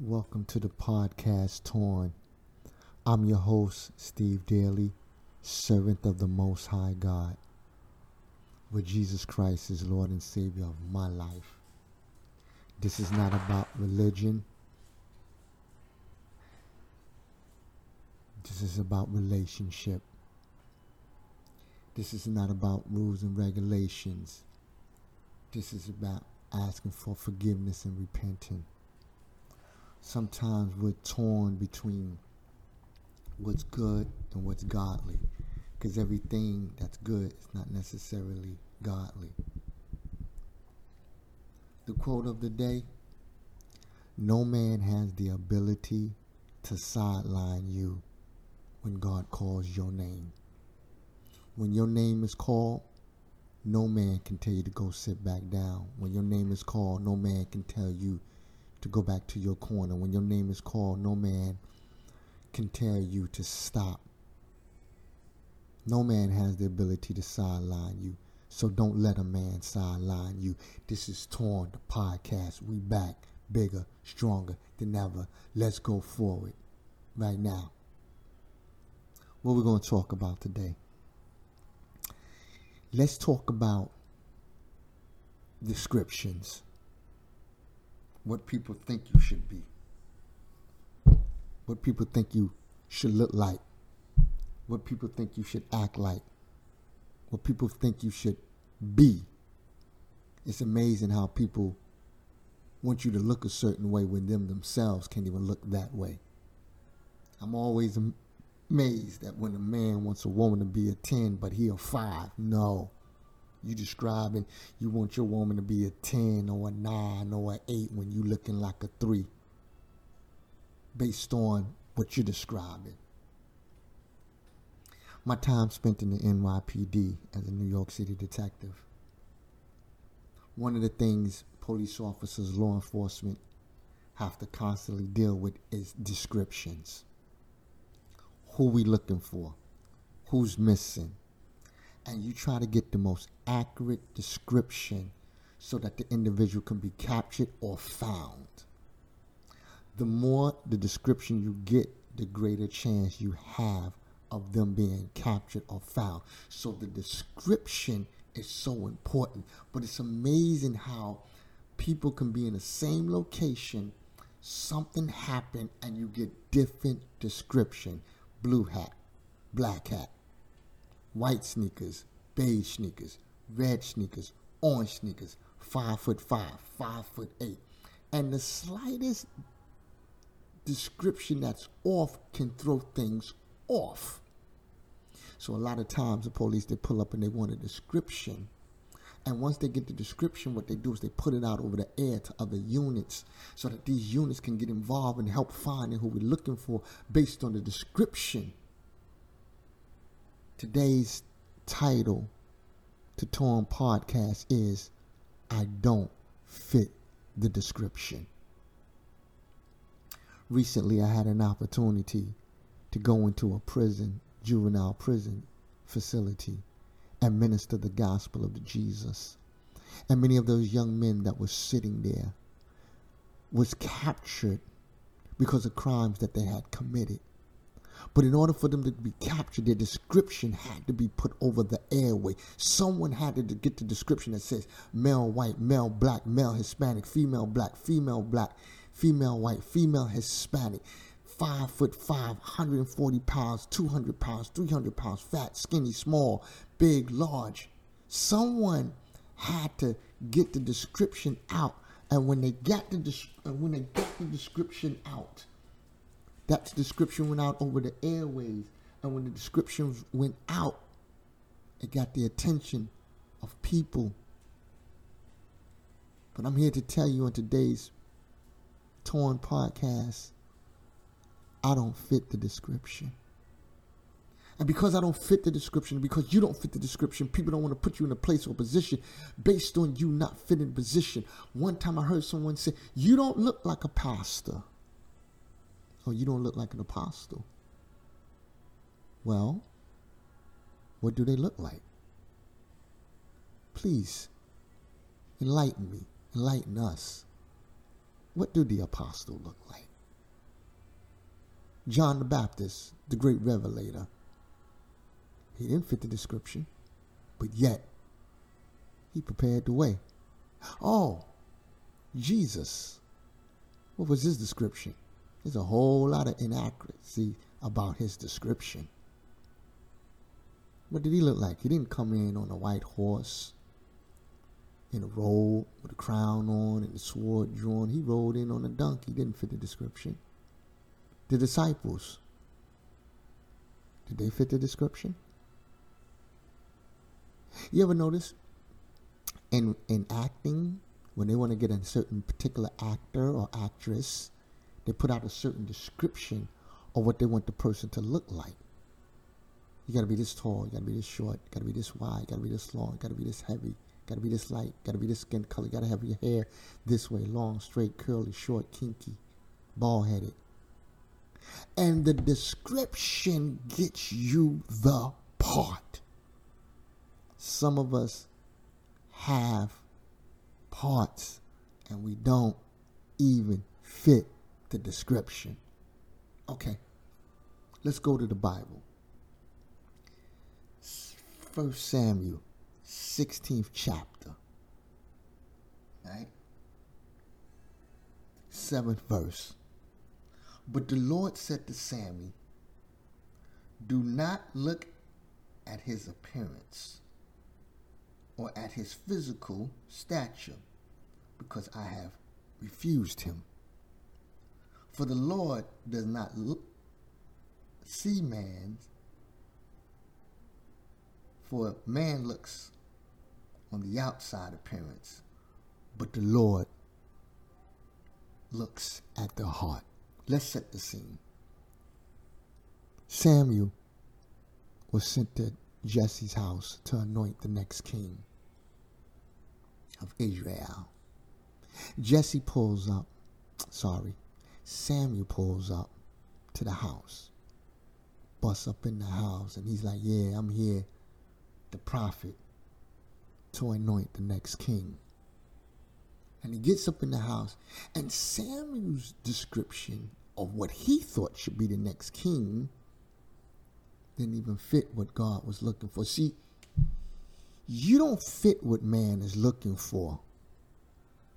Welcome to the podcast Torn. I'm your host, Steve Daly, servant of the Most High God, where Jesus Christ is Lord and Savior of my life. This is not about religion. This is about relationship. This is not about rules and regulations. This is about asking for forgiveness and repenting. Sometimes we're torn between what's good and what's godly because everything that's good is not necessarily godly. The quote of the day No man has the ability to sideline you when God calls your name. When your name is called, no man can tell you to go sit back down. When your name is called, no man can tell you to go back to your corner. When your name is called, no man can tell you to stop. No man has the ability to sideline you. So don't let a man sideline you. This is Torn, the podcast. We back bigger, stronger than ever. Let's go forward right now. What we're going to talk about today. Let's talk about descriptions. What people think you should be. What people think you should look like. What people think you should act like. What people think you should be. It's amazing how people want you to look a certain way when them themselves can't even look that way. I'm always amazed that when a man wants a woman to be a 10, but he a 5. No. You describing you want your woman to be a 10 or a 9 or an 8 when you looking like a 3 based on what you're describing. My time spent in the NYPD as a New York City detective. One of the things police officers, law enforcement have to constantly deal with is descriptions who we looking for, who's missing, and you try to get the most accurate description so that the individual can be captured or found. The more the description you get, the greater chance you have of them being captured or found. So the description is so important. But it's amazing how people can be in the same location, something happened, and you get different description blue hat, black hat, white sneakers, beige sneakers, red sneakers, orange sneakers, five foot five, five foot eight. And the slightest description that's off can throw things off. So a lot of times the police they pull up and they want a description. And once they get the description, what they do is they put it out over the air to other units so that these units can get involved and help finding who we're looking for based on the description. Today's title to Torn Podcast is I Don't Fit the Description. Recently, I had an opportunity to go into a prison, juvenile prison facility and minister the gospel of Jesus. And many of those young men that were sitting there was captured because of crimes that they had committed. But in order for them to be captured, their description had to be put over the airway. Someone had to get the description that says male white, male black, male Hispanic, female black, female black, female white, female Hispanic five foot five, 140 pounds, 200 pounds, 300 pounds, fat, skinny, small, big, large. Someone had to get the description out, and when they got the des- when they got the description out, that description went out over the airways, and when the description went out, it got the attention of people. But I'm here to tell you on today's Torn podcast I don't fit the description. And because I don't fit the description, because you don't fit the description, people don't want to put you in a place or position based on you not fitting position. One time I heard someone say, You don't look like a pastor. Or you don't look like an apostle. Well, what do they look like? Please enlighten me, enlighten us. what do the apostle look like? John the Baptist, the great revelator. He didn't fit the description, but yet he prepared the way. Oh, Jesus. What was his description? There's a whole lot of inaccuracy about his description. What did he look like? He didn't come in on a white horse, in a robe with a crown on and a sword drawn. He rode in on a donkey. Didn't fit the description. The disciples, did they fit the description? You ever notice in in acting when they want to get a certain particular actor or actress, they put out a certain description of what they want the person to look like. You gotta be this tall, you gotta be this short, you gotta be this wide, you gotta be this long, you gotta be this heavy, you gotta be this light, you gotta be this skin color, you gotta have your hair this way, long, straight, curly, short, kinky, bald headed. And the description gets you the part. Some of us have parts and we don't even fit the description. Okay, let's go to the Bible. First Samuel, 16th chapter. Right? Seventh verse. But the Lord said to Samuel, Do not look at his appearance or at his physical stature, because I have refused him. For the Lord does not see man, for man looks on the outside appearance, but the Lord looks at the heart. Let's set the scene. Samuel was sent to Jesse's house to anoint the next king of Israel. Jesse pulls up, sorry, Samuel pulls up to the house, busts up in the house, and he's like, Yeah, I'm here, the prophet, to anoint the next king. And he gets up in the house, and Samuel's description of what he thought should be the next king didn't even fit what God was looking for. See, you don't fit what man is looking for,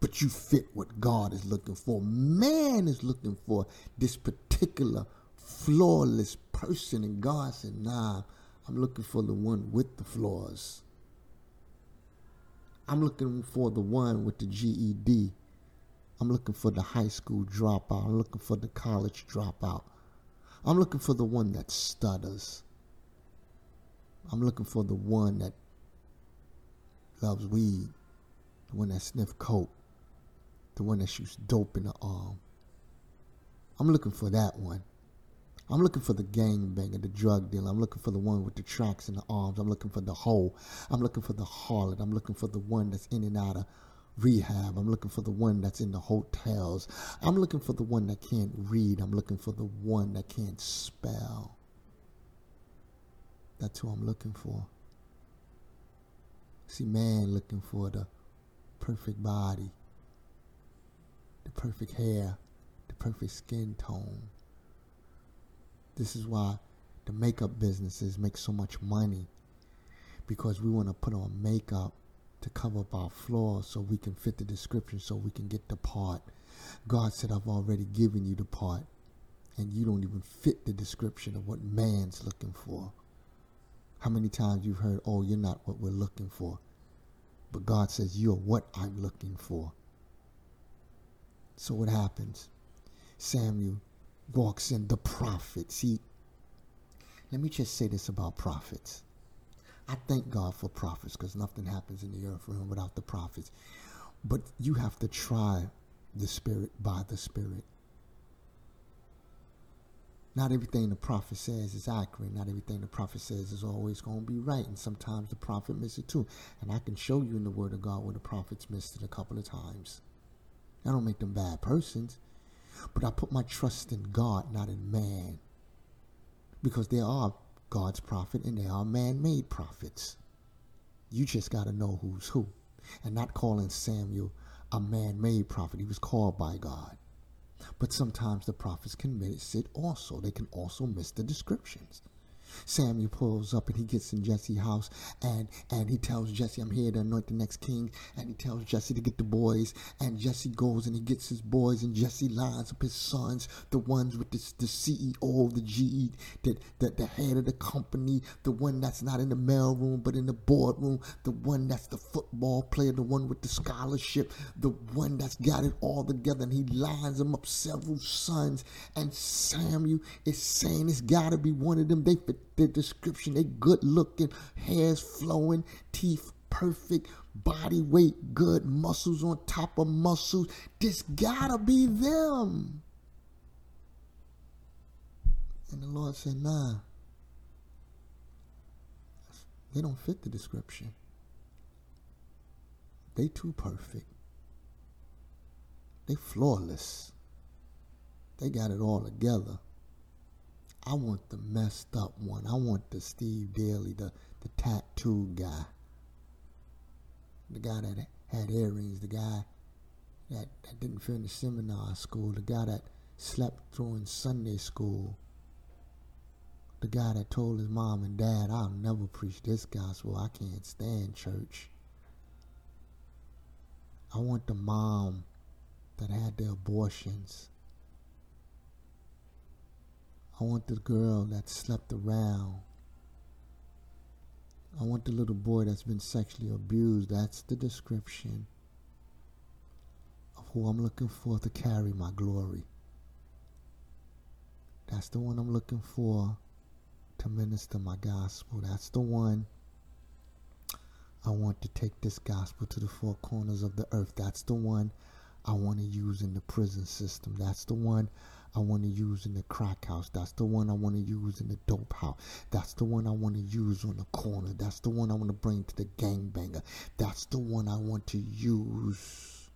but you fit what God is looking for. Man is looking for this particular flawless person, and God said, Nah, I'm looking for the one with the flaws. I'm looking for the one with the GED. I'm looking for the high school dropout. I'm looking for the college dropout. I'm looking for the one that stutters. I'm looking for the one that loves weed, the one that sniffs coke, the one that shoots dope in the arm. I'm looking for that one. I'm looking for the gangbanger, the drug dealer. I'm looking for the one with the tracks in the arms. I'm looking for the hoe. I'm looking for the harlot. I'm looking for the one that's in and out of rehab. I'm looking for the one that's in the hotels. I'm looking for the one that can't read. I'm looking for the one that can't spell. That's who I'm looking for. See, man looking for the perfect body, the perfect hair, the perfect skin tone. This is why the makeup businesses make so much money because we want to put on makeup to cover up our flaws so we can fit the description so we can get the part. God said, I've already given you the part, and you don't even fit the description of what man's looking for. How many times you've heard, oh, you're not what we're looking for. But God says, you're what I'm looking for. So what happens? Samuel walks in the prophet. See, let me just say this about prophets. I thank God for prophets because nothing happens in the earth realm without the prophets. But you have to try the Spirit by the Spirit. Not everything the prophet says is accurate. Not everything the prophet says is always going to be right. And sometimes the prophet misses it too. And I can show you in the Word of God where the prophets missed it a couple of times. I don't make them bad persons. But I put my trust in God, not in man. Because there are God's prophet and there are man made prophets. You just got to know who's who. And not calling Samuel a man made prophet. He was called by God. But sometimes the prophets can miss it also. They can also miss the descriptions. Samuel pulls up and he gets in Jesse's house and and he tells Jesse, I'm here to anoint the next king. And he tells Jesse to get the boys. And Jesse goes and he gets his boys and Jesse lines up his sons, the ones with the, the CEO, the GE, the, the, the head of the company, the one that's not in the mail room but in the boardroom, the one that's the football player, the one with the scholarship, the one that's got it all together. And he lines them up several sons. And Samuel is saying it's got to be one of them. They fit the description. They good looking, hairs flowing, teeth perfect, body weight good, muscles on top of muscles. This gotta be them. And the Lord said, nah. They don't fit the description. They too perfect. They flawless. They got it all together. I want the messed up one. I want the Steve Daly, the, the tattoo guy. The guy that had earrings, the guy that, that didn't finish seminary school, the guy that slept through in Sunday school, the guy that told his mom and dad, I'll never preach this gospel. I can't stand church. I want the mom that had the abortions. I want the girl that slept around. I want the little boy that's been sexually abused. That's the description of who I'm looking for to carry my glory. That's the one I'm looking for to minister my gospel. That's the one I want to take this gospel to the four corners of the earth. That's the one I want to use in the prison system. That's the one I want to use in the crack house. That's the one I want to use in the dope house. That's the one I want to use on the corner. That's the one I want to bring to the gangbanger. That's the one I want to use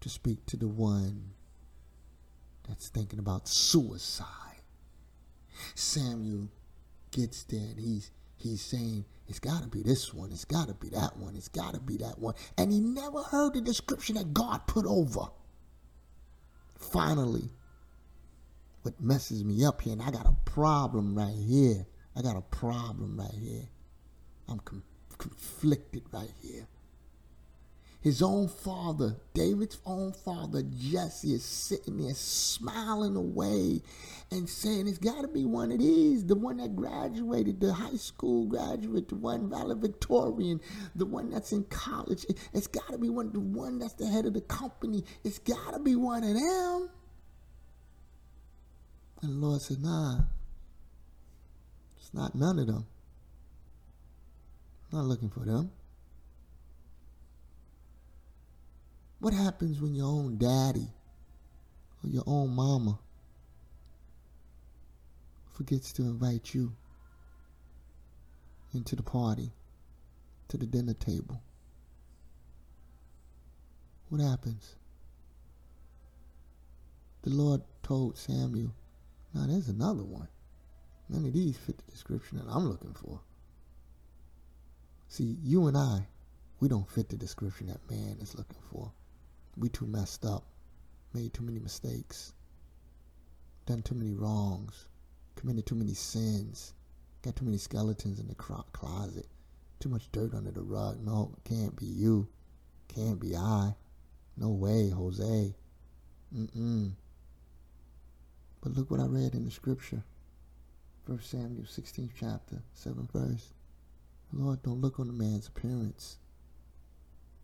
to speak to the one that's thinking about suicide. Samuel gets there and he's he's saying it's got to be this one, it's got to be that one, it's got to be that one. And he never heard the description that God put over. Finally, what messes me up here, and I got a problem right here. I got a problem right here. I'm com- conflicted right here. His own father, David's own father, Jesse, is sitting there smiling away and saying, It's got to be one of these the one that graduated, the high school graduate, the one valedictorian, the one that's in college. It's got to be one, the one that's the head of the company. It's got to be one of them. And the Lord said, Nah, it's not none of them. I'm not looking for them. What happens when your own daddy or your own mama forgets to invite you into the party, to the dinner table? What happens? The Lord told Samuel, now there's another one. None of these fit the description that I'm looking for. See, you and I, we don't fit the description that man is looking for. We too messed up, made too many mistakes, done too many wrongs, committed too many sins, got too many skeletons in the closet, too much dirt under the rug. No, can't be you. Can't be I. No way, Jose. Mm-mm. But look what I read in the scripture. First Samuel 16th chapter, 7th verse. The Lord don't look on a man's appearance.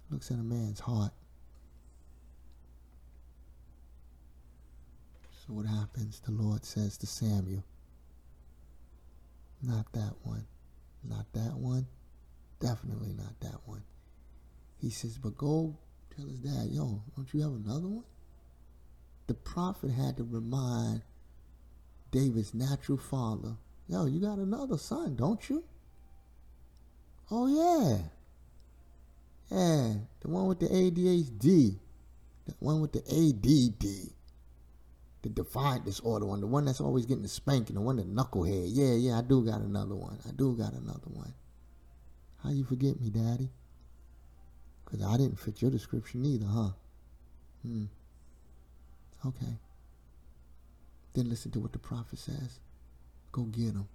He looks at a man's heart. So what happens? The Lord says to Samuel, not that one. Not that one. Definitely not that one. He says, but go tell his dad, yo, don't you have another one? The prophet had to remind David's natural father, yo, you got another son, don't you? Oh, yeah. Yeah, the one with the ADHD, the one with the ADD, the defiant disorder one, the one that's always getting the spanking, the one that knucklehead. Yeah, yeah, I do got another one. I do got another one. How you forget me, Daddy? Because I didn't fit your description either, huh? Hmm. Okay. Then listen to what the prophet says. Go get him.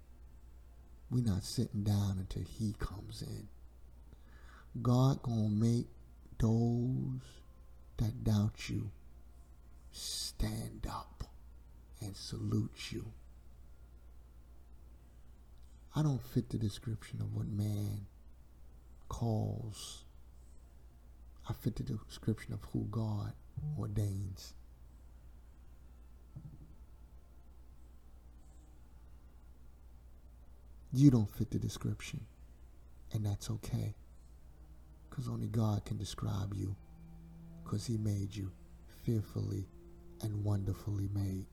We're not sitting down until he comes in. God gonna make those that doubt you stand up and salute you. I don't fit the description of what man calls. I fit the description of who God ordains. You don't fit the description, and that's okay. Because only God can describe you, because He made you fearfully and wonderfully made.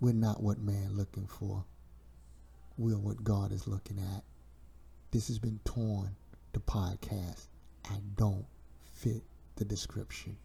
We're not what man looking for. We're what God is looking at. This has been torn, the podcast. I don't fit the description.